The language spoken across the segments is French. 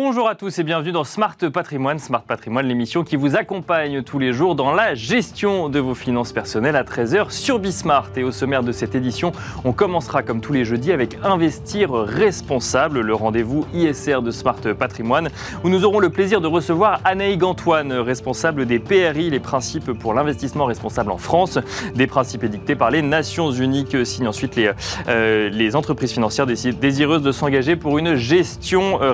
Bonjour à tous et bienvenue dans Smart Patrimoine. Smart Patrimoine, l'émission qui vous accompagne tous les jours dans la gestion de vos finances personnelles à 13h sur Bismart. Et au sommaire de cette édition, on commencera comme tous les jeudis avec Investir responsable, le rendez-vous ISR de Smart Patrimoine, où nous aurons le plaisir de recevoir Anaïg Antoine, responsable des PRI, les principes pour l'investissement responsable en France, des principes édictés par les Nations Unies que signent ensuite les, euh, entreprises financières désireuses de s'engager pour une gestion euh,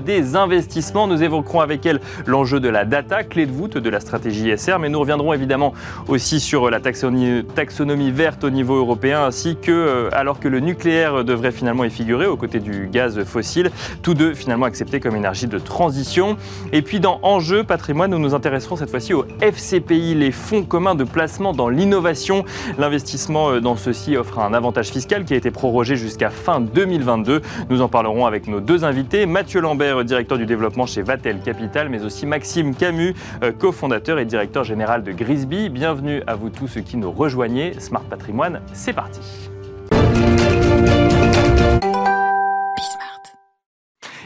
des investissements. Nous évoquerons avec elle l'enjeu de la data, clé de voûte de la stratégie ISR, mais nous reviendrons évidemment aussi sur la taxonomie, taxonomie verte au niveau européen, ainsi que, euh, alors que le nucléaire devrait finalement y figurer aux côtés du gaz fossile, tous deux finalement acceptés comme énergie de transition. Et puis dans Enjeu patrimoine, nous nous intéresserons cette fois-ci au FCPI, les fonds communs de placement dans l'innovation. L'investissement euh, dans ceux-ci offre un avantage fiscal qui a été prorogé jusqu'à fin 2022. Nous en parlerons avec nos deux invités, Mathieu Lambert, directeur du développement chez Vatel Capital, mais aussi Maxime Camus, euh, cofondateur et directeur général de Grisby. Bienvenue à vous tous ceux qui nous rejoignez. Smart Patrimoine, c'est parti.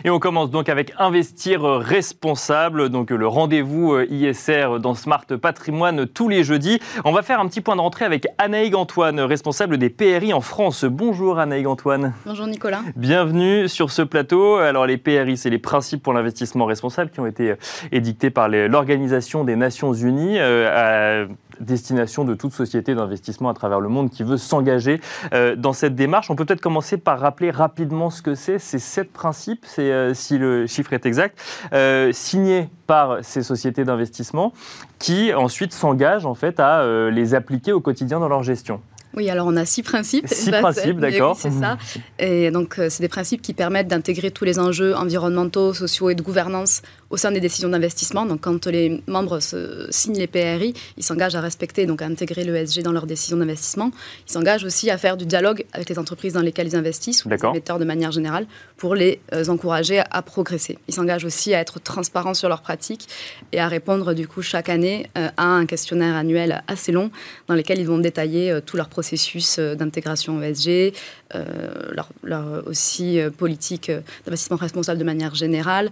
Et on commence donc avec Investir responsable, donc le rendez-vous euh, ISR dans Smart Patrimoine tous les jeudis. On va faire un petit point de rentrée avec Anaïg Antoine, responsable des PRI en France. Bonjour Anaïg Antoine. Bonjour Nicolas. Bienvenue sur ce plateau. Alors les PRI, c'est les principes pour l'investissement responsable qui ont été euh, édictés par l'Organisation des Nations Unies. Euh, destination de toute société d'investissement à travers le monde qui veut s'engager euh, dans cette démarche. On peut peut-être commencer par rappeler rapidement ce que c'est. Ces sept principes, c'est, euh, si le chiffre est exact, euh, signés par ces sociétés d'investissement qui ensuite s'engagent en fait à les appliquer au quotidien dans leur gestion. Oui, alors on a six principes. Six principes, d'accord. c'est ça. Et donc, c'est des principes qui permettent d'intégrer tous les enjeux environnementaux, sociaux et de gouvernance au sein des décisions d'investissement. Donc, quand les membres signent les PRI, ils s'engagent à respecter, donc à intégrer l'ESG dans leurs décisions d'investissement. Ils s'engagent aussi à faire du dialogue avec les entreprises dans lesquelles ils investissent, ou les de manière générale, pour les euh, encourager à progresser. Ils s'engagent aussi à être transparents sur leurs pratiques et à répondre, du coup, chaque année euh, à un questionnaire annuel assez long dans lequel ils vont détailler euh, tout leur processus d'intégration ESG, leur, leur, aussi politique d'investissement responsable de manière générale.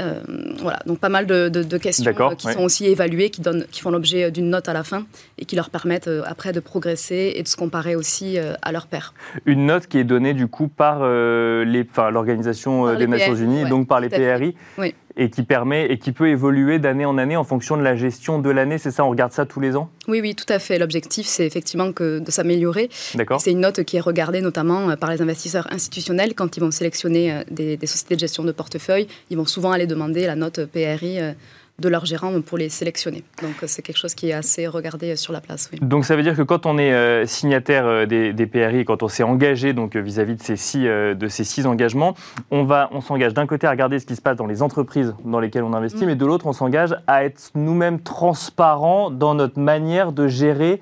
Euh, voilà, donc pas mal de, questions euh, qui sont aussi évaluées, qui, donnent, qui font l'objet euh, d'une note à la fin et qui leur permettent après de progresser et de se comparer aussi à leurs pairs. Une note qui est donnée du coup par l'Organisation des Nations Unies, donc par les PRI. Oui et qui permet et qui peut évoluer d'année en année en fonction de la gestion de l'année. C'est ça, on regarde ça tous les ans? Oui, oui, tout à fait. L'objectif, c'est effectivement que de s'améliorer. D'accord. C'est une note qui est regardée notamment euh, par les investisseurs institutionnels quand ils vont sélectionner euh, des, des sociétés de gestion de portefeuille. Ils vont souvent aller demander la note PRI euh, de leurs gérants pour les sélectionner. Donc c'est quelque chose qui est assez regardé sur la place. Donc ça veut dire que quand on est euh, signataire euh, des, PRI quand on s'est engagé donc vis-à-vis de ces six euh, de ces six engagements, on va on s'engage d'un côté à regarder ce qui se passe dans les entreprises dans lesquelles on investit, mm. mais de l'autre on s'engage à être nous-mêmes transparents dans notre manière de gérer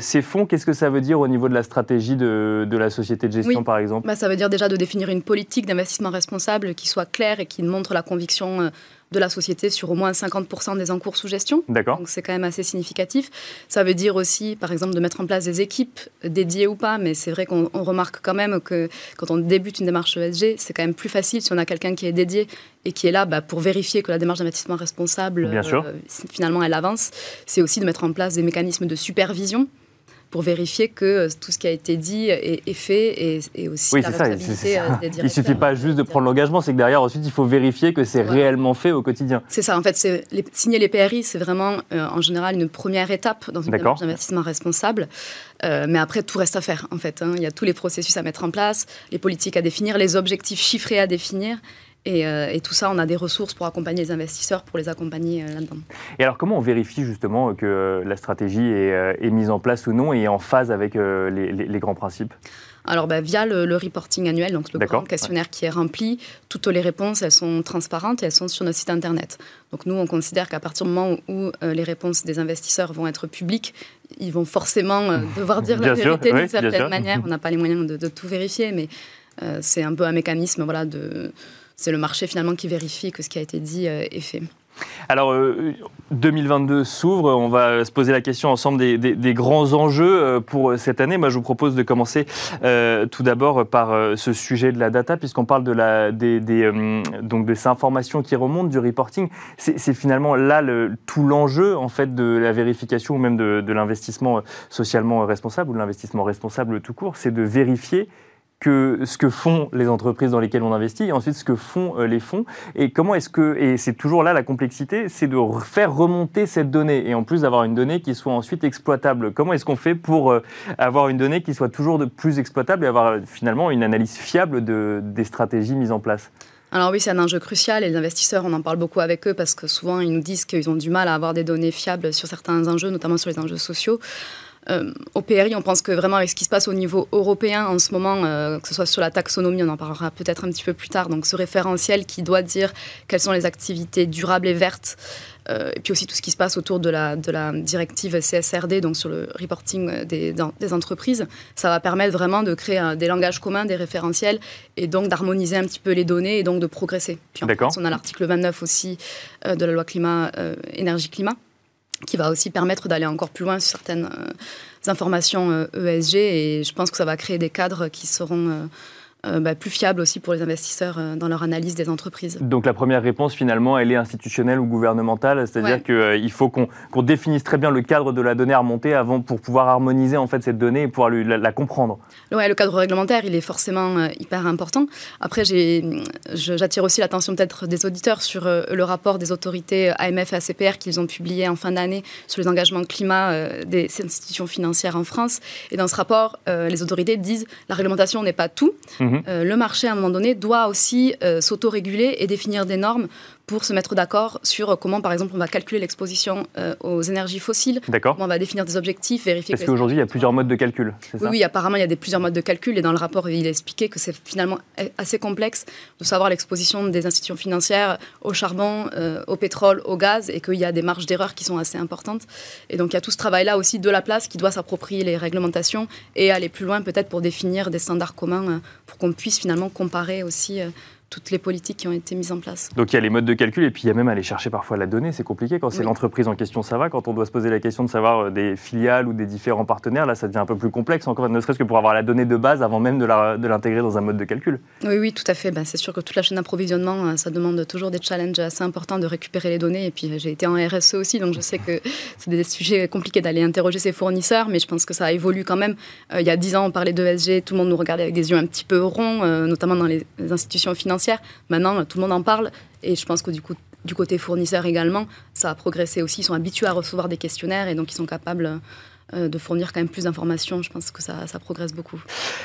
ces fonds. Qu'est-ce que ça veut dire au niveau de la stratégie de, de la société de gestion par exemple? Bah, Ça veut dire déjà de définir une politique d'investissement responsable qui soit claire et qui montre la conviction de la société sur au moins 50% des encours sous gestion. D'accord. Donc c'est quand même assez significatif. Ça veut dire aussi, par exemple, de mettre en place des équipes dédiées ou pas, mais c'est vrai qu'on remarque quand même que quand on débute une démarche ESG, c'est quand même plus facile si on a quelqu'un qui est dédié et qui est là bah, pour vérifier que la démarche d'investissement responsable, euh, finalement, elle avance. C'est aussi de mettre en place des mécanismes de supervision pour vérifier que euh, tout ce qui a été dit est, fait et, aussi oui, la responsabilité euh, Il ne suffit pas juste de prendre l'engagement, c'est que derrière, ensuite, il faut vérifier que c'est réellement fait au quotidien. C'est ça, en fait, les, signer les PRI, c'est vraiment euh, en général une première étape dans une démarche d'investissement responsable. mais après, tout reste à faire, en fait. Hein. Il y a tous les processus à mettre en place, les politiques à définir, les objectifs chiffrés à définir. Euh, et, tout ça, on a des ressources pour accompagner les investisseurs, pour les accompagner euh, là-dedans. Et alors, comment on vérifie justement que euh, la stratégie est, mise en place ou non et en phase avec les, grands principes? Alors, bah, via le, reporting annuel, donc le grand questionnaire qui est rempli, toutes les réponses, elles sont transparentes et elles sont sur notre site internet. Donc, nous, on considère qu'à partir du moment où les réponses des investisseurs vont être publiques, ils vont forcément devoir dire la vérité d'une certaine manière. On n'a pas les moyens de, de tout vérifier, mais c'est un peu un mécanisme voilà, de c'est le marché finalement qui vérifie que ce qui a été dit euh, est fait. Alors, 2022 euh, s'ouvre, on va se poser la question ensemble des, grands enjeux euh, pour cette année. Moi, je vous propose de commencer tout d'abord par ce sujet de la data, puisqu'on parle de la, des, ces informations qui remontent, du reporting. C'est finalement là tout l'enjeu en fait de la vérification ou même de, de l'investissement socialement responsable ou de l'investissement responsable tout court, c'est de vérifier ce que font les entreprises dans lesquelles on investit et ensuite ce que font euh, les fonds. Et comment est-ce que, et c'est toujours là la complexité, c'est de faire remonter cette donnée et en plus d'avoir une donnée qui soit ensuite exploitable. Comment est-ce qu'on fait pour euh, avoir une donnée qui soit toujours de plus exploitable et avoir euh, finalement une analyse fiable de, des stratégies mises en place? Alors oui, c'est un enjeu crucial et les investisseurs, on en parle beaucoup avec eux parce que souvent ils nous disent qu'ils ont du mal à avoir des données fiables sur certains enjeux, notamment sur les enjeux sociaux. Euh, au PRI, on pense que vraiment avec ce qui se passe au niveau européen en ce moment, euh, que ce soit sur la taxonomie, on en parlera peut-être un petit peu plus tard, donc ce référentiel qui doit dire quelles sont les activités durables et vertes, euh, et puis aussi tout ce qui se passe autour de la, de la directive CSRD, donc sur le reporting des, des entreprises, ça va permettre vraiment de créer des langages communs, des référentiels, et donc d'harmoniser un petit peu les données et donc de progresser. Puis en France, on a l'article 29 aussi de la loi climat, énergie-climat qui va aussi permettre d'aller encore plus loin sur certaines euh, informations ESG euh, e et je pense que ça va créer des cadres qui seront euh, euh, bah, plus fiable aussi pour les investisseurs euh, dans leur analyse des entreprises. Donc la première réponse finalement, elle est institutionnelle ou gouvernementale, c'est-à-dire qu'il euh, faut qu'on définisse très bien le cadre de la donnée à remonter avant pour pouvoir harmoniser en fait cette donnée et pouvoir la, comprendre. Ouais, le cadre réglementaire, il est forcément hyper important. Après, j'attire aussi l'attention peut-être des auditeurs sur le rapport des autorités AMF et ACPR qu'ils ont publié en fin d'année sur les engagements climat des institutions financières en France. Et dans ce rapport, les autorités disent la réglementation n'est pas tout. Mhm. Euh, le marché, à un moment donné, doit aussi euh, s'autoréguler et définir des normes pour se mettre d'accord sur comment, par exemple, on va calculer l'exposition euh, aux énergies fossiles. D'accord. On va définir des objectifs, vérifier. Parce qu'aujourd'hui, il y a plusieurs modes de calcul. Oui, oui, apparemment, il y a des, plusieurs modes de calcul. Et dans le rapport, il a expliqué que c'est finalement assez complexe de savoir l'exposition des institutions financières au charbon, euh, au pétrole, au gaz, et qu'il y a des marges d'erreur qui sont assez importantes. Et donc, il y a tout ce travail-là aussi de la place qui doit s'approprier les réglementations et aller plus loin, peut-être pour définir des standards communs, euh, pour qu'on puisse finalement comparer aussi toutes les politiques qui ont été mises en place. Donc il y a les modes de calcul et puis il y a même aller chercher parfois la donnée, c'est compliqué. Quand c'est l'entreprise en question, ça va. Quand on doit se poser la question de savoir euh, des filiales ou des différents partenaires, là ça devient un peu plus complexe, encore ne serait-ce que pour avoir la donnée de base avant même de l'intégrer dans un mode de calcul. Oui, oui, tout à fait. Ben, c'est sûr que toute la chaîne d'approvisionnement, euh, ça demande toujours des challenges assez importants de récupérer les données. Et puis euh, j'ai été en RSE aussi, donc je sais que c'est des sujets compliqués d'aller interroger ses fournisseurs, mais je pense que ça évolue quand même. il y a dix ans, on parlait de ESG, tout le monde nous regardait avec des yeux un petit peu ronds, notamment dans les institutions financières. Maintenant, tout le monde en parle. Et je pense que du coup, du côté fournisseur également, ça a progressé aussi. Ils sont habitués à recevoir des questionnaires et donc ils sont capables euh, de fournir quand même plus d'informations. Je pense que ça, progresse beaucoup.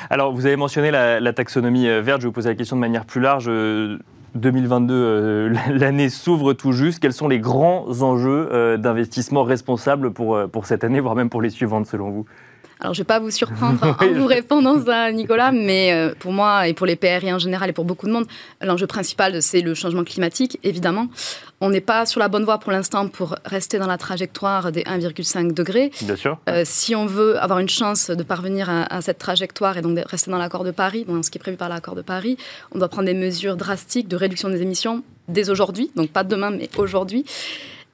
Alors, vous avez mentionné la, taxonomie euh, verte. Je vais vous poser la question de manière plus large. 2022, euh, l'année s'ouvre tout juste. Quels sont les grands enjeux d'investissement responsables pour, pour cette année, voire même pour les suivantes, selon vous? Alors, je ne vais pas vous surprendre en vous répondant à Nicolas, mais euh, pour moi et pour les PRI en général et pour beaucoup de monde, l'enjeu principal, c'est le changement climatique, évidemment. On n'est pas sur la bonne voie pour l'instant pour rester dans la trajectoire des 1,5 degrés. Bien sûr. Euh, si on veut avoir une chance de parvenir à, cette trajectoire et donc de rester dans l'accord de Paris, dans ce qui est prévu par l'accord de Paris, on doit prendre des mesures drastiques de réduction des émissions dès aujourd'hui, donc pas demain, mais aujourd'hui.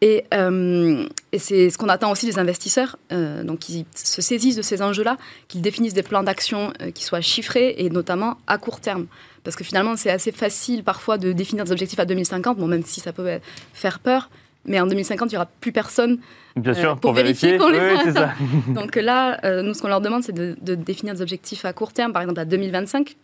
Euh, et, c'est ce qu'on attend aussi des investisseurs, euh, donc qui se saisissent de ces enjeux-là, qu'ils définissent des plans d'action euh, qui soient chiffrés et notamment à court terme. Parce que finalement, c'est assez facile parfois de définir des objectifs à 2050, bon, même si ça peut faire peur, mais en 2050, il n'y aura plus personne Bien sûr, pour, vérifier, qu'on les a. Donc là, nous, ce qu'on leur demande, c'est de, définir des objectifs à court terme, par exemple à 2025.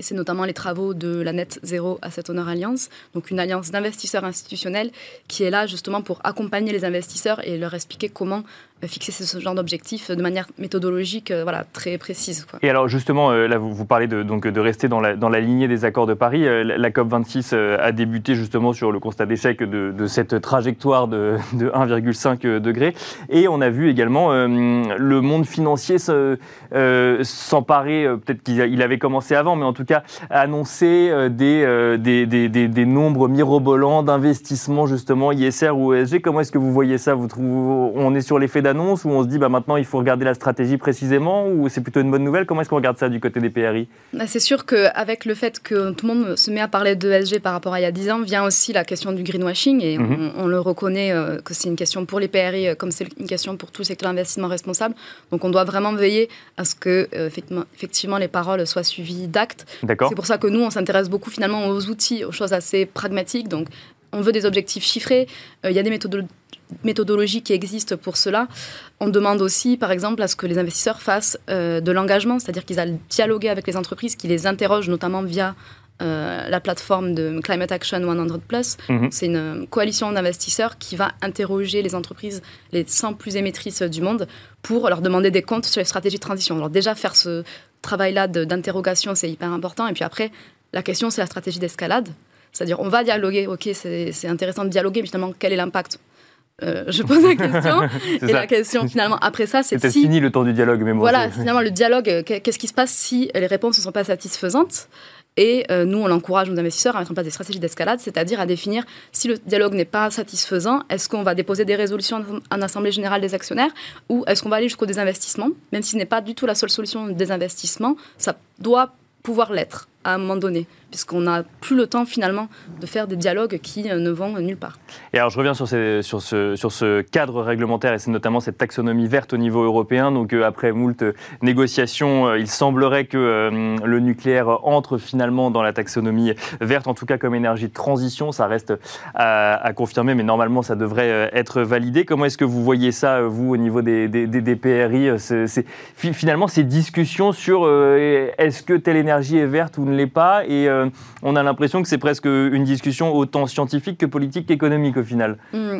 C'est notamment les travaux de la Net Zero Asset Owner Alliance, donc une alliance d'investisseurs institutionnels qui est là justement pour accompagner les investisseurs et leur expliquer comment fixer ce genre d'objectifs de manière méthodologique euh, voilà, très précise. Et alors justement, euh, là vous, parlez de, donc, de rester dans la, dans la lignée des accords de Paris. La, COP26 a débuté justement sur le constat d'échec de, cette trajectoire de, de 1,5 degré. Et on a vu également le monde financier s'emparer, peut-être qu'il avait commencé avant, mais en tout cas annoncer des, des, des, des, nombres mirobolants d'investissements justement ISR ou ESG. Comment est-ce que vous voyez ça? Vous trouvez, On est sur l'effet ou on se dit bah, maintenant il faut regarder la stratégie précisément ou c'est plutôt une bonne nouvelle? Comment est-ce qu'on regarde ça du côté des PRI bah, C'est sûr qu'avec le fait que tout le monde se met à parler de ESG par rapport à il y a 10 ans, vient aussi la question du greenwashing et mhm. on, le reconnaît euh, que c'est une question pour les PRI comme c'est une question pour tout le secteur d'investissement responsable. Donc on doit vraiment veiller à ce que effectivement les paroles soient suivies d'actes. C'est pour ça que nous on s'intéresse beaucoup finalement aux outils, aux choses assez pragmatiques. Donc on veut des objectifs chiffrés. Il y a des méthodes méthodologie qui existe pour cela. On demande aussi, par exemple, à ce que les investisseurs fassent euh, de l'engagement, c'est-à-dire qu'ils aillent dialoguer avec les entreprises, qui les interrogent notamment via euh, la plateforme de Climate Action 100 Plus. Mhm. C'est une coalition d'investisseurs qui va interroger les entreprises les 100 plus émettrices du monde pour leur demander des comptes sur les stratégies de transition. Alors déjà, faire ce travail-là d'interrogation, c'est hyper important. Et puis après, la question, c'est la stratégie d'escalade. C'est-à-dire, on va dialoguer, ok, c'est intéressant de dialoguer, mais finalement, quel est l'impact euh, je pose la question. et la question, finalement, après ça, c'est si. fini le temps du dialogue, mais moi. Voilà, finalement, le dialogue, euh, qu'est-ce qui se passe si les réponses ne sont pas satisfaisantes et euh, nous, on encourage nos investisseurs à mettre en place des stratégies d'escalade, c'est-à-dire à définir si le dialogue n'est pas satisfaisant, est-ce qu'on va déposer des résolutions en Assemblée générale des actionnaires ou est-ce qu'on va aller jusqu'au désinvestissement? Même si ce n'est pas du tout la seule solution de désinvestissement, ça doit pouvoir l'être à un moment donné puisqu'on n'a plus le temps finalement de faire des dialogues qui euh, ne vont nulle part. Et alors je reviens sur, ce, cadre réglementaire et c'est notamment cette taxonomie verte au niveau européen. Donc euh, après moult négociations, euh, il semblerait que le nucléaire entre finalement dans la taxonomie verte, en tout cas comme énergie de transition. Ça reste à, confirmer, mais normalement ça devrait être validé. Comment est-ce que vous voyez ça, vous, au niveau des, des, Finalement, ces discussions sur est-ce que telle énergie est verte ou ne l'est pas et euh, on a l'impression que c'est presque une discussion autant scientifique que politique qu'économique au final. Hmm.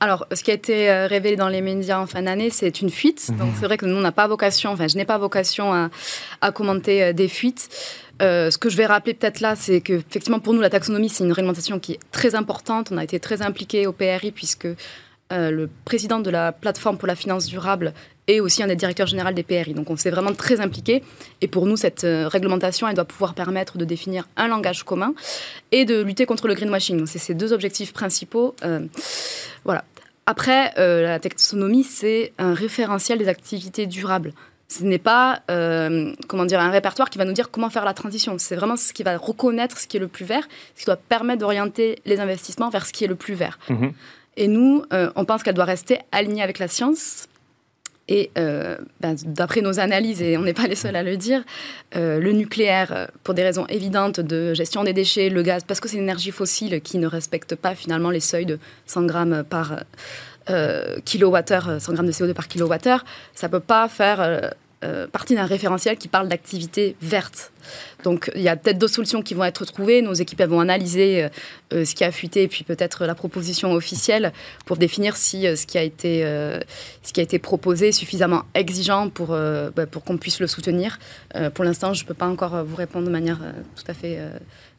Alors, ce qui a été euh, révélé dans les médias en fin d'année, c'est une fuite. Mhm. Donc, c'est vrai que nous, on n'a pas vocation, enfin, je n'ai pas vocation à, commenter euh, des fuites. ce que je vais rappeler peut-être là, c'est que effectivement pour nous la taxonomie c'est une réglementation qui est très importante. On a été très impliqué au PRI puisque le président de la plateforme pour la finance durable et aussi un des directeurs généraux des PRI. Donc on s'est vraiment très impliqué. Et pour nous, cette euh, réglementation, elle doit pouvoir permettre de définir un langage commun et de lutter contre le greenwashing. Donc c'est ces deux objectifs principaux. Euh, voilà. Après, euh, la taxonomie, c'est un référentiel des activités durables. Ce n'est pas comment dire, un répertoire qui va nous dire comment faire la transition. C'est vraiment ce qui va reconnaître ce qui est le plus vert, ce qui doit permettre d'orienter les investissements vers ce qui est le plus vert. Mm-hmm. Et nous, on pense qu'elle doit rester alignée avec la science. Et euh, ben, d'après nos analyses, et on n'est pas les seuls à le dire, euh, le nucléaire, euh, pour des raisons évidentes de gestion des déchets, le gaz, parce que c'est une énergie fossile qui ne respecte pas finalement les seuils de 100 grammes par kilowattheure, 100 grammes de CO2 par kilowattheure, ça ne peut pas faire euh, partie d'un référentiel qui parle d'activité verte. Donc il y a peut-être d'autres solutions qui vont être trouvées. Nos équipes vont analyser euh, euh, ce qui a fuité et puis peut-être la proposition officielle pour définir si ce, qui a été, ce qui a été proposé est suffisamment exigeant pour, bah, pour qu'on puisse le soutenir. pour l'instant, je ne peux pas encore vous répondre de manière tout à fait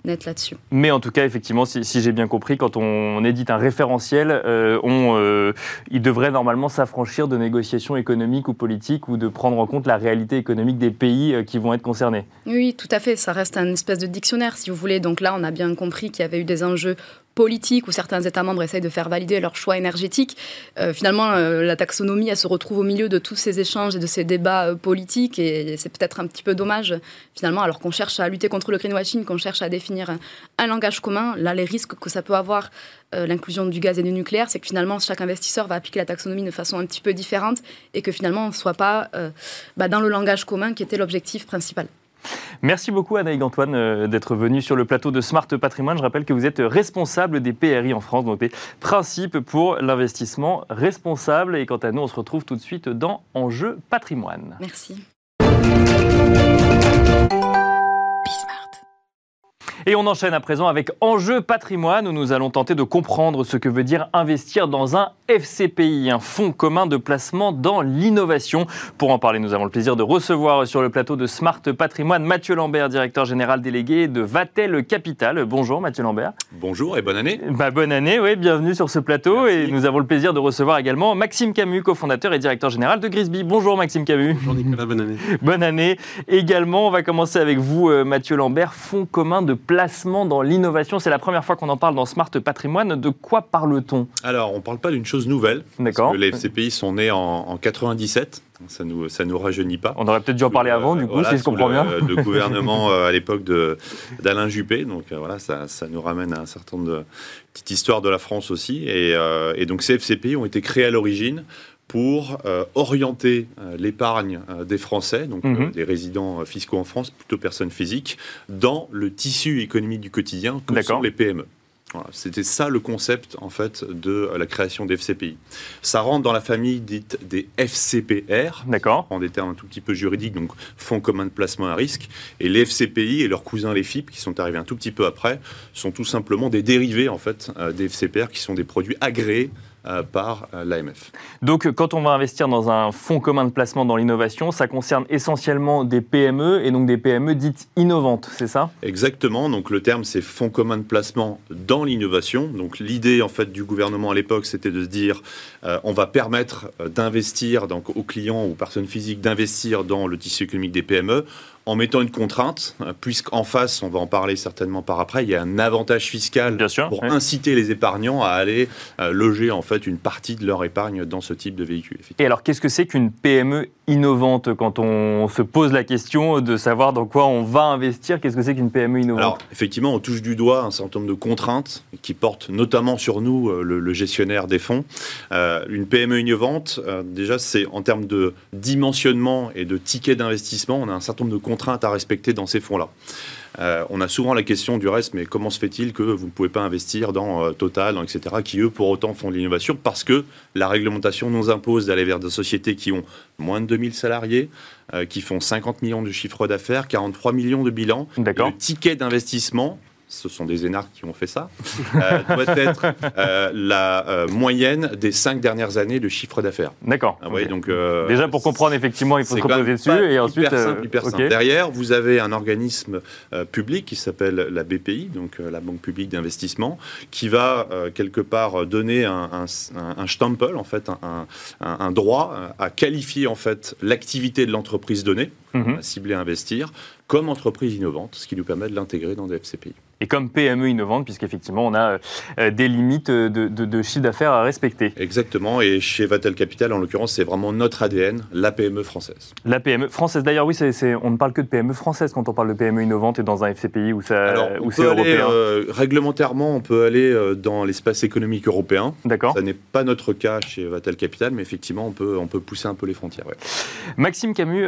là-dessus. Mais en tout cas, effectivement, si, j'ai bien compris, quand on, édite un référentiel, euh, on, euh, il devrait normalement s'affranchir de négociations économiques ou politiques ou de prendre en compte la réalité économique des pays euh, qui vont être concernés. Oui, tout à fait. Ça reste un espèce de dictionnaire, si vous voulez. Donc là, on a bien compris qu'il y avait eu des enjeux politique où certains États membres essayent de faire valider leur choix énergétique. Euh, finalement, euh, la taxonomie, elle se retrouve au milieu de tous ces échanges et de ces débats euh, politiques et, c'est peut-être un petit peu dommage, finalement, alors qu'on cherche à lutter contre le greenwashing, qu'on cherche à définir un, langage commun. Là, les risques que ça peut avoir, l'inclusion du gaz et du nucléaire, c'est que finalement, chaque investisseur va appliquer la taxonomie de façon un petit peu différente et que finalement, on ne soit pas bah, dans le langage commun qui était l'objectif principal. Merci beaucoup Anaïg Antoine euh, d'être venu sur le plateau de Smart Patrimoine. Je rappelle que vous êtes responsable des PRI en France, donc des principes pour l'investissement responsable. Et quant à nous, on se retrouve tout de suite dans Enjeu Patrimoine. Merci. Et on enchaîne à présent avec Enjeu patrimoine où nous allons tenter de comprendre ce que veut dire investir dans un FCPI, un fonds commun de placement dans l'innovation. Pour en parler, nous avons le plaisir de recevoir sur le plateau de Smart Patrimoine Mathieu Lambert, directeur général délégué de Vatel Capital. Bonjour Mathieu Lambert. Bonjour et bonne année. Bah, bonne année, oui, bienvenue sur ce plateau. Et nous avons le plaisir de recevoir également Maxime Camus, cofondateur et directeur général de Grisby. Bonjour Maxime Camus. Bonjour Nicolas, bonne année. bonne année. Également, on va commencer avec vous euh, Mathieu Lambert, fonds commun de placement placement dans l'innovation. C'est la première fois qu'on en parle dans Smart Patrimoine. De quoi parle-t-on? Alors, on ne parle pas d'une chose nouvelle. D'accord. Les FCPI sont nés en, en 97. Ça nous, ça nous rajeunit pas. On aurait peut-être dû en parler avant, du coup, si je comprends bien. Le, gouvernement à l'époque d'Alain Juppé. Donc voilà, ça, ça, nous ramène à un certain nombre de petites histoires de la France aussi. Et, et donc ces FCPI ont été créés à l'origine pour euh, orienter euh, l'épargne euh, des Français, donc mhm. des résidents fiscaux en France, plutôt personnes physiques, dans le tissu économique du quotidien que sont les PME. C'était ça le concept en fait de la création des FCPI. Ça rentre dans la famille dite des FCPR, en des termes un tout petit peu juridiques, donc fonds communs de placement à risque. Et les FCPI et leurs cousins les FIP, qui sont arrivés un tout petit peu après, sont tout simplement des dérivés en fait des FCPR, qui sont des produits agréés par euh, l'AMF. Donc quand on va investir dans un fonds commun de placement dans l'innovation, ça concerne essentiellement des PME et donc des PME dites innovantes, c'est ça? Exactement, donc le terme c'est fonds commun de placement dans l'innovation. Donc l'idée en fait du gouvernement à l'époque c'était de se dire euh, on va permettre d'investir donc aux clients ou aux personnes physiques d'investir dans le tissu économique des PME en mettant une contrainte, puisqu'en face, on va en parler certainement par après, il y a un avantage fiscal pour inciter les épargnants à aller euh, loger en fait une partie de leur épargne dans ce type de véhicule. Et alors, qu'est-ce que c'est qu'une PME innovante quand on se pose la question de savoir dans quoi on va investir Qu'est-ce que c'est qu'une PME innovante? Alors, effectivement, on touche du doigt un certain nombre de contraintes qui portent notamment sur nous, euh, le, gestionnaire des fonds. Euh, une PME innovante, déjà, c'est en termes de dimensionnement et de tickets d'investissement, on a un certain nombre de contraintes à respecter dans ces fonds-là. Euh, on a souvent la question du reste, mais comment se fait-il que vous ne pouvez pas investir dans euh, Total, etc., qui eux, pour autant, font de l'innovation Parce que la réglementation nous impose d'aller vers des sociétés qui ont moins de 2000 salariés, euh, qui font 50 millions de chiffre d'affaires, 43 millions de bilans. Le ticket d'investissement ce sont des énarques qui ont fait ça, euh, doit être euh, la euh, moyenne des cinq dernières années de chiffre d'affaires. D'accord. Ah donc, Déjà pour comprendre, effectivement, il faut se reposer dessus. Et ensuite, Derrière, vous avez un organisme public qui s'appelle la BPI, donc la Banque publique d'investissement, qui va quelque part donner un, un, stempel, en fait, un, droit à qualifier en fait l'activité de l'entreprise donnée, à cibler, investir, comme entreprise innovante, ce qui nous permet de l'intégrer dans des FCPI et comme PME innovante, puisqu'effectivement, on a euh, des limites de, de, chiffre d'affaires à respecter. Exactement, et chez Vatel Capital, en l'occurrence, c'est vraiment notre ADN, la PME française. La PME française, d'ailleurs, oui, on ne parle que de PME française quand on parle de PME innovante et dans un FCPI où, ça, c'est européen. Euh, réglementairement, on peut aller euh, dans l'espace économique européen. D'accord. Ça n'est pas notre cas chez Vatel Capital, mais effectivement, on peut, on peut pousser un peu les frontières. Maxime Camus,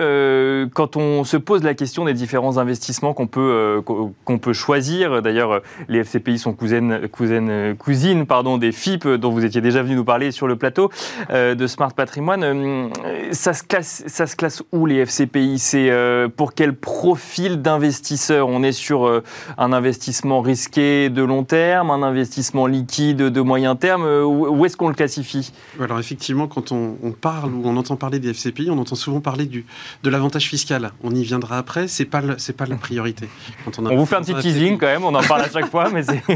quand on se pose la question des différents investissements qu'on peut, qu'on peut choisir, D'ailleurs, les FCPI sont cousines, cousines, cousines pardon, des FIP dont vous étiez déjà venu nous parler sur le plateau euh, de Smart Patrimoine. Euh, ça se classe, ça se classe où les FCPI C'est euh, pour quel profil d'investisseur On est sur un investissement risqué de long terme, un investissement liquide de moyen terme? Où est-ce qu'on le classifie? Alors effectivement, quand on, parle ou on entend parler des FCPI, on entend souvent parler du, de l'avantage fiscal. On y viendra après. C'est pas c'est pas la priorité. Quand on, on vous fait un petit teasing quand même on en parle à chaque fois, mais c'est.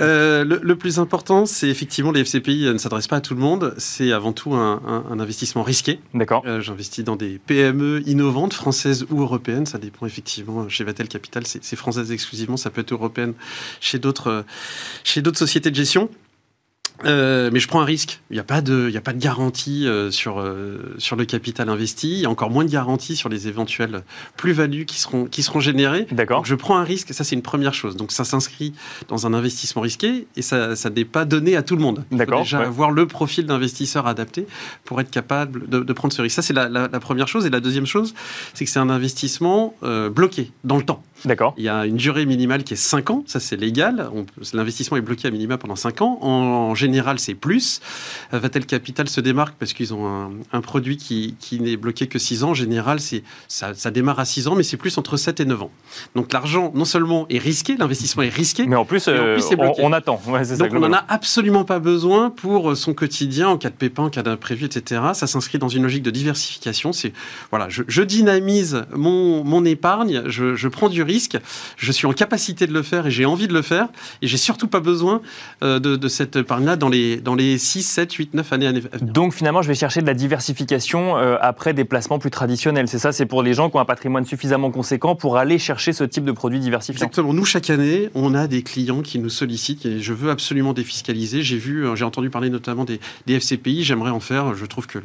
Euh, le, plus important, c'est effectivement les FCPI ne s'adressent pas à tout le monde. C'est avant tout un, investissement risqué. D'accord. Euh, j'investis dans des PME innovantes, françaises ou européennes. Ça dépend effectivement. Chez Vatel Capital, c'est française exclusivement. Ça peut être européenne chez d'autres chez d'autres sociétés de gestion. Euh, mais je prends un risque. Il n'y a pas de, il y a pas de garantie euh, sur euh, sur le capital investi. Il y a encore moins de garantie sur les éventuelles plus-values qui seront qui seront générées. D'accord. Je prends un risque. Ça c'est une première chose. Donc ça s'inscrit dans un investissement risqué et ça ça n'est pas donné à tout le monde. D'accord. Déjà avoir le profil d'investisseur adapté pour être capable de, de prendre ce risque. Ça c'est la, la, la, première chose. Et la deuxième chose, c'est que c'est un investissement bloqué dans le temps. D'accord. Il y a une durée minimale qui est 5 ans. Ça c'est légal. L'investissement est bloqué à minima pendant 5 ans. En, en général, c'est plus. Euh, Vatel Capital se démarque parce qu'ils ont un, produit qui, n'est bloqué que 6 ans. En général, ça, ça démarre à 6 ans, mais c'est plus entre 7 et 9 ans. Donc l'argent, non seulement est risqué, l'investissement est risqué, mais en plus, euh, on, attend. Donc on n'en a absolument pas besoin pour son quotidien, en cas de pépin, en cas d'imprévu, etc. Ça s'inscrit dans une logique de diversification. C'est voilà, je, dynamise mon, mon épargne, je, je, prends du risque, je suis en capacité de le faire et j'ai envie de le faire, et j'ai surtout pas besoin euh, de, de cette épargne-là dans les, dans les 6, 7, 8, 9 années à venir. Donc finalement, je vais chercher de la diversification euh, après des placements plus traditionnels. C'est ça, c'est pour les gens qui ont un patrimoine suffisamment conséquent pour aller chercher ce type de produit diversifié. Exactement. Nous, chaque année, on a des clients qui nous sollicitent et je veux absolument défiscaliser. J'ai vu, euh, j'ai entendu parler notamment des, des FCPI. J'aimerais en faire. Je trouve que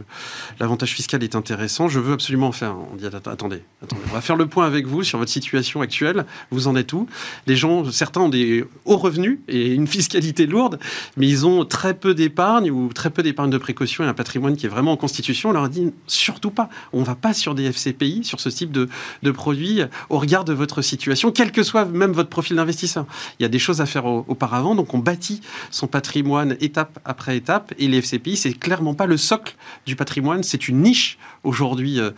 l'avantage fiscal est intéressant. Je veux absolument en faire. On dit attendez, attendez, on va faire le point avec vous sur votre situation actuelle. Vous en êtes où? Les gens, certains ont des hauts revenus et une fiscalité lourde, mais ils ont très peu d'épargne ou très peu d'épargne de précaution et un patrimoine qui est vraiment en constitution. On leur dit surtout pas. On va pas sur des FCPI, sur ce type de, de produits au regard de votre situation, quel que soit même votre profil d'investisseur. Il y a des choses à faire auparavant, donc on bâtit son patrimoine étape après étape et les FCPI, c'est clairement pas le socle du patrimoine, c'est une niche aujourd'hui, euh,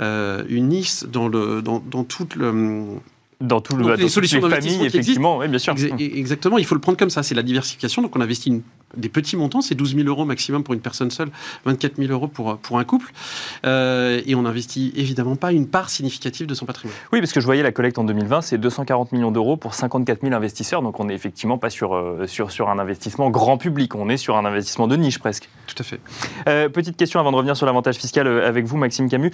euh, une niche dans, le, dans, dans toute le, dans, tout le, les solutions les familles, effectivement, oui, bien sûr. Exactement, il faut le prendre comme ça. C'est la diversification. Donc, on investit une des petits montants, c'est 12 000 euros maximum pour une personne seule, 24 000 euros pour, pour un couple. Euh, et on n'investit évidemment pas une part significative de son patrimoine. Oui, parce que je voyais la collecte en 2020, c'est 240 millions d'euros pour 54 000 investisseurs. Donc on n'est effectivement pas sur, euh, sur, sur un investissement grand public, on est sur un investissement de niche presque. Tout à fait. Euh, petite question avant de revenir sur l'avantage fiscal avec vous, Maxime Camus.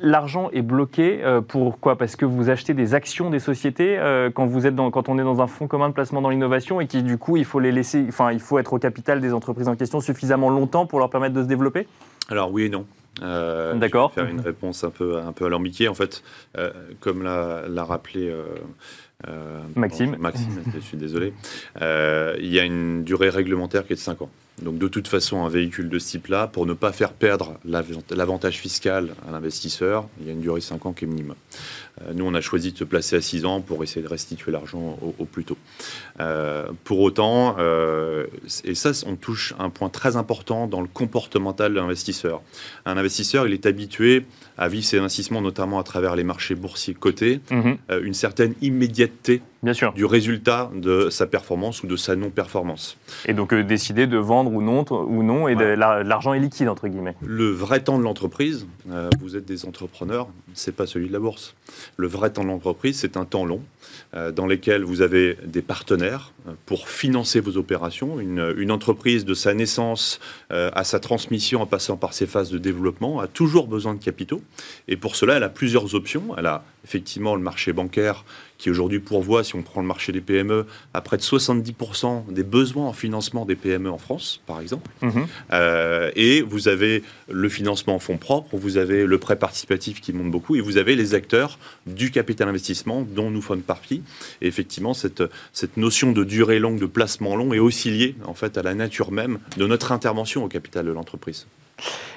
L'argent est bloqué. pourquoi? Parce que vous achetez des actions des sociétés quand, vous êtes dans, quand on est dans un fonds commun de placement dans l'innovation et qui du coup il faut les laisser, enfin il faut faut être au capital des entreprises en question suffisamment longtemps pour leur permettre de se développer Alors oui et non. Euh, D'accord. Faire une réponse un peu, un peu alambiquée. En fait, euh, comme l'a rappelé euh, Maxime. Maxime, je suis désolé. il y a une durée réglementaire qui est de 5 ans. Donc de toute façon, un véhicule de ce type-là, pour ne pas faire perdre l'avantage fiscal à l'investisseur, il y a une durée de 5 ans qui est minimum. Euh, nous, on a choisi de se placer à 6 ans pour essayer de restituer l'argent au, plus tôt. Euh, pour autant, euh, et ça, on touche un point très important dans le comportemental de l'investisseur. Un investisseur, il est habitué à vivre ses investissements, notamment à travers les marchés boursiers cotés, mhm. une certaine immédiateté Bien sûr. du résultat de sa performance ou de sa non-performance. Et donc décider de vendre ou non, ou non et l'argent est liquide, entre guillemets. Le vrai temps de l'entreprise, vous êtes des entrepreneurs, c'est pas celui de la bourse. Le vrai temps de l'entreprise, c'est un temps long euh, dans lequel vous avez des partenaires euh, pour financer vos opérations. Une, entreprise de sa naissance euh, à sa transmission en passant par ses phases de développement a toujours besoin de capitaux. Et pour cela, elle a plusieurs options. Elle a effectivement le marché bancaire qui aujourd'hui pourvoit, si on prend le marché des PME, à près de 70% des besoins en financement des PME en France, par exemple. Mhm. Euh, et vous avez le financement en fonds propres, vous avez le prêt participatif qui monte beaucoup, et vous avez les acteurs du capital investissement dont nous faisons partie. Et effectivement, cette, cette notion de durée longue, de placement long est aussi liée en fait à la nature même de notre intervention au capital de l'entreprise.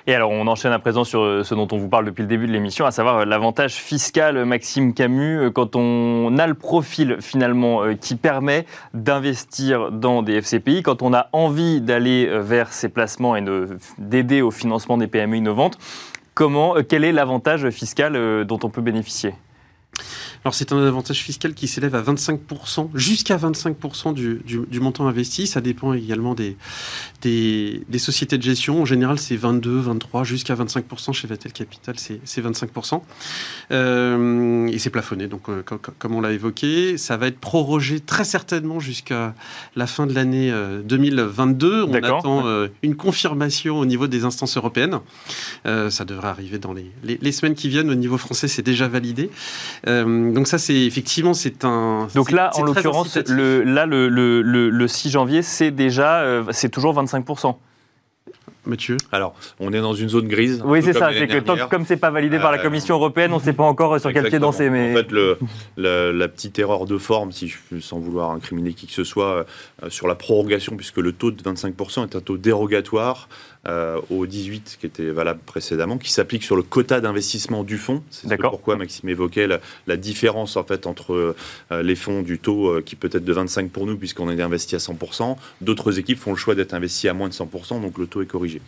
Et alors, on enchaîne à présent sur euh, ce dont on vous parle depuis le début de l'émission, à savoir euh, l'avantage fiscal, euh, Maxime Camus, quand on a le profil finalement qui permet d'investir dans des FCPI, quand on a envie d'aller vers ces placements et d'aider au financement des PME innovantes, comment, quel est l'avantage fiscal dont on peut bénéficier? Alors c'est un avantage fiscal qui s'élève à 25%, jusqu'à 25% du, du, montant investi. Ça dépend également des, des, sociétés de gestion. En général, c'est 22, 23, jusqu'à 25%. Chez Vatel Capital, c'est 25%. Euh, et c'est plafonné, donc euh, comme, on l'a évoqué. Ça va être prorogé très certainement jusqu'à la fin de l'année 2022. Euh, on attend une confirmation au niveau des instances européennes. ça devrait arriver dans les, les, semaines qui viennent. Au niveau français, c'est déjà validé donc ça, c'est effectivement, c'est un. Donc là, en l'occurrence, le, là, le, le, le, 6 janvier, c'est déjà, euh, c'est toujours 25 Mathieu Alors, on est dans une zone grise. Oui, c'est ça. C'est que tant, comme c'est pas validé par la euh, Commission européenne, on ne sait pas encore sur quel pied danser. Mais... En fait, le, la petite erreur de forme, si je, sans vouloir incriminer qui que ce soit, euh, sur la prorogation, puisque le taux de 25% est un taux dérogatoire euh, au 18 qui était valable précédemment, qui s'applique sur le quota d'investissement du fonds. C'est pourquoi Maxime évoquait la, différence en fait entre euh, les fonds du taux euh, qui peut être de 25 pour nous puisqu'on est investi à 100%. D'autres équipes font le choix d'être investis à moins de 100%, donc le taux est corrigé.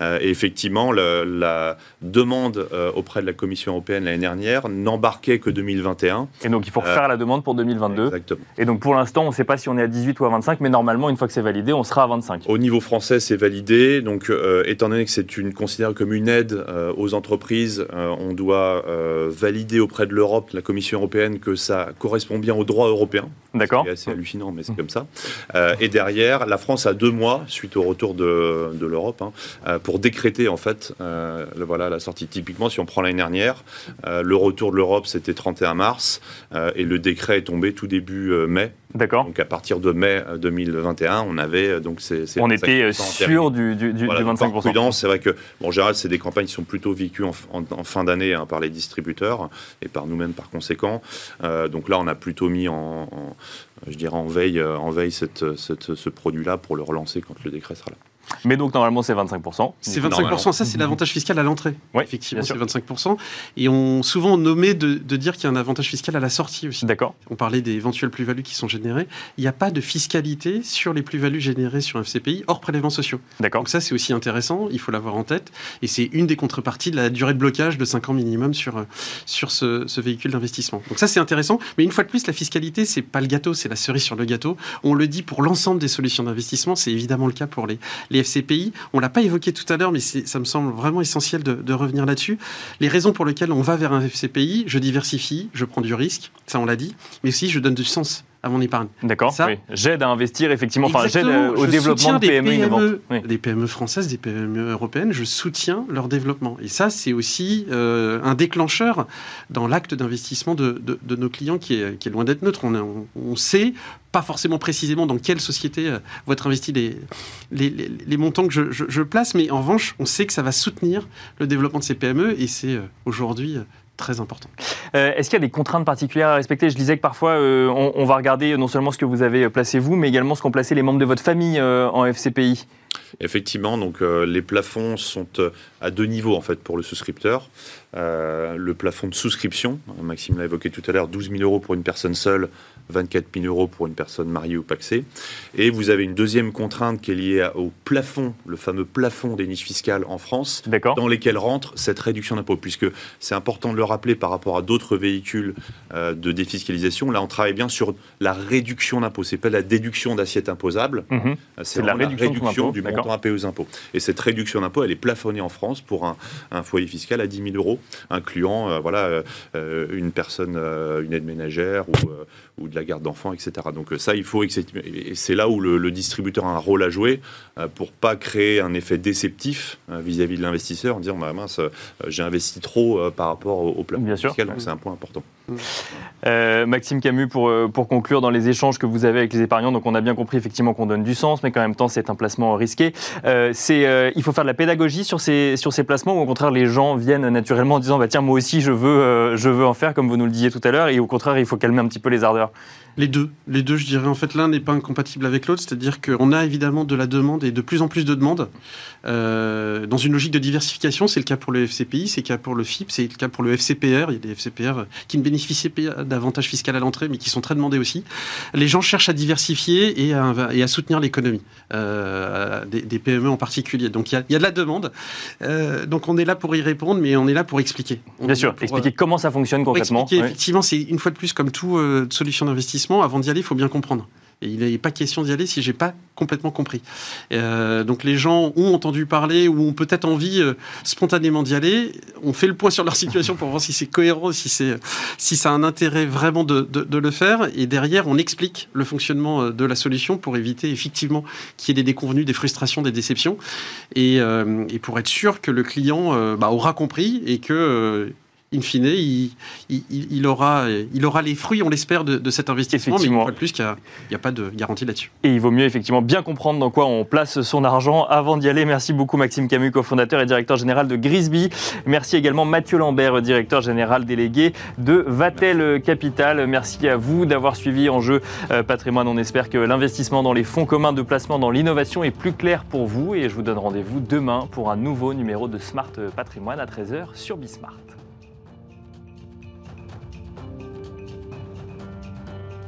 et effectivement, la demande auprès de la Commission européenne l'année dernière n'embarquait que 2021. Et donc il faut refaire la demande pour 2022. Exactement. Et donc pour l'instant, on ne sait pas si on est à 18 ou à 25, mais normalement, une fois que c'est validé, on sera à 25. Au niveau français, c'est validé. Donc euh, étant donné que c'est une considérée comme une aide euh, aux entreprises, euh, on doit valider auprès de l'Europe, la Commission européenne, que ça correspond bien au droit européen. D'accord. C'est assez hallucinant, mais c'est comme ça. Et derrière, la France a deux mois, suite au retour de, de l'Europe, hein, pour décréter en fait le- voilà, la sortie. Typiquement, si on prend l'année dernière, le retour de l'Europe, c'était 31 mars, et le décret est tombé tout début mai. D'accord. Donc à partir de mai euh, 2021, on avait euh, donc ces, ces On était euh, 25% sûr du, du, du, voilà, du donc, par 25%. prudence, c'est vrai que, bon, en général, c'est des campagnes qui sont plutôt vécues en, en- en fin d'année hein, par les distributeurs et par nous-mêmes par conséquent. Euh, donc là, on a plutôt mis en, en- je dirais en veille, euh, en veille cette, cette- ce produit-là pour le relancer quand le décret sera là. Mais donc normalement c'est 25%. C'est Normalement. 25%, ça c'est l'avantage fiscal à l'entrée. Oui, Effectivement, c'est 25%. Et on souvent nommé de, de dire qu'il y a un avantage fiscal à la sortie aussi. D'accord. On parlait des éventuelles plus-values qui sont générées. Il n'y a pas de fiscalité sur les plus-values générées sur un FCPI hors prélèvements sociaux. D'accord. Donc ça, c'est aussi intéressant, il faut l'avoir en tête. Et c'est une des contreparties de la durée de blocage de 5 ans minimum sur, euh, sur ce, ce véhicule d'investissement. Donc ça, c'est intéressant. Mais une fois de plus, la fiscalité, c'est pas le gâteau, c'est la cerise sur le gâteau. On le dit pour l'ensemble des solutions d'investissement, c'est évidemment le cas pour les, les FCPI. On l'a pas évoqué tout à l'heure, mais ça me semble vraiment essentiel de, de revenir là-dessus. Les raisons pour lesquelles on va vers un FCPI, je diversifie, je prends du risque, ça on l'a dit, mais aussi je donne du sens à mon épargne. D'accord. Ça- oui. J'aide à investir effectivement. Enfin, j'aide euh, au je développement de PME, des innovantes. Oui. Des PME françaises, des PME européennes, je soutiens leur développement. Et ça, c'est aussi euh, un déclencheur dans l'acte d'investissement de, de- de nos clients qui est, qui est loin d'être neutre. On, on, on sait pas forcément précisément dans quelle société euh, vont être investis les, les, les- les montants que je, je- je place, mais en revanche, on sait que ça va soutenir le développement de ces PME et c'est aujourd'hui très important. Euh, Est-ce qu'il y a des contraintes particulières à respecter? Je disais que parfois, euh, on, on va regarder non seulement ce que vous avez placé vous, mais également ce qu'ont placé les membres de votre famille euh, en FCPI. Effectivement, donc euh, les plafonds sont euh, à deux niveaux en fait pour le souscripteur. Euh, le plafond de souscription, Maxime l'a évoqué tout à l'heure, 12 000 euros pour une personne seule, 24 000 euros pour une personne mariée ou paxée. Et vous avez une deuxième contrainte qui est liée au plafond, le fameux plafond des niches fiscales en France, dans lesquelles rentre cette réduction d'impôt, puisque c'est important de le rappeler par rapport à d'autres véhicules euh, de défiscalisation. Là, on travaille bien sur la réduction d'impôt. C'est pas la déduction d'assiette imposable, Mhm. c'est de la réduction du montant impayé aux impôts. Et cette réduction d'impôt, elle est plafonnée en France pour un, un foyer fiscal à 10 000 euros, incluant euh, voilà, euh, euh, une personne, euh, une aide ménagère ou, euh, ou de la garde d'enfants, etc. Donc euh, ça, il faut... Et c'est là où le, le distributeur a un rôle à jouer euh, pour pas créer un effet déceptif euh, vis-à-vis de l'investisseur en disant, bah, mince, euh, j'ai investi trop euh, par rapport au, au plafond Bien sûr. fiscal, donc c'est un point important. Euh, Maxime Camus, pour, euh, pour conclure, dans les échanges que vous avez avec les épargnants, donc on a bien compris effectivement qu'on donne du sens, mais qu'en même temps c'est un placement risqué. Euh, c'est, euh, il faut faire de la pédagogie sur ces, sur ces placements ou au contraire les gens viennent naturellement en disant bah, tiens moi aussi je veux, je veux en faire comme vous nous le disiez tout à l'heure et au contraire il faut calmer un petit peu les ardeurs? Les deux. Les deux, je dirais. En fait, l'un n'est pas incompatible avec l'autre. C'est-à-dire qu'on a évidemment de la demande et de plus en plus de demandes. Euh, dans une logique de diversification, c'est le cas pour le FCPI, c'est le cas pour le FIP, c'est le cas pour le FCPR. Il y a des FCPR qui ne bénéficient pas d'avantages fiscaux à l'entrée, mais qui sont très demandés aussi. Les gens cherchent à diversifier et à, et à soutenir l'économie, euh, des, des PME en particulier. Donc il y a, il y a de la demande. Euh, donc on est là pour y répondre, mais on est là pour expliquer. On Bien sûr, pour, expliquer comment ça fonctionne concrètement. expliquer, effectivement, c'est une fois de plus comme toute solution d'investissement. Avant d'y aller, il faut bien comprendre. Et il n'est pas question d'y aller si j'ai pas complètement compris. Euh, donc les gens ont entendu parler ou ont peut-être envie euh, spontanément d'y aller. On fait le point sur leur situation pour voir si c'est cohérent, si c'est si ça a un intérêt vraiment de, le faire. Et derrière, on explique le fonctionnement euh, de la solution pour éviter effectivement qu'il y ait des déconvenus, des frustrations, des déceptions, et, pour être sûr que le client bah, aura compris et que in fine, il, il- il- il aura, il aura les fruits, on l'espère, de, de cet investissement. Mais une Effectivement. fois de plus, qu'il n'y a, il y a pas de garantie là-dessus. Et il vaut mieux effectivement bien comprendre dans quoi on place son argent avant d'y aller. Merci beaucoup Maxime Camus, cofondateur et directeur général de Grisby. Merci également Mathieu Lambert, directeur général délégué de Vatel Capital. Merci à vous d'avoir suivi Enjeu euh, Patrimoine. On espère que l'investissement dans les fonds communs de placement dans l'innovation est plus clair pour vous. Et je vous donne rendez-vous demain pour un nouveau numéro de Smart Patrimoine à 13h sur Bismart.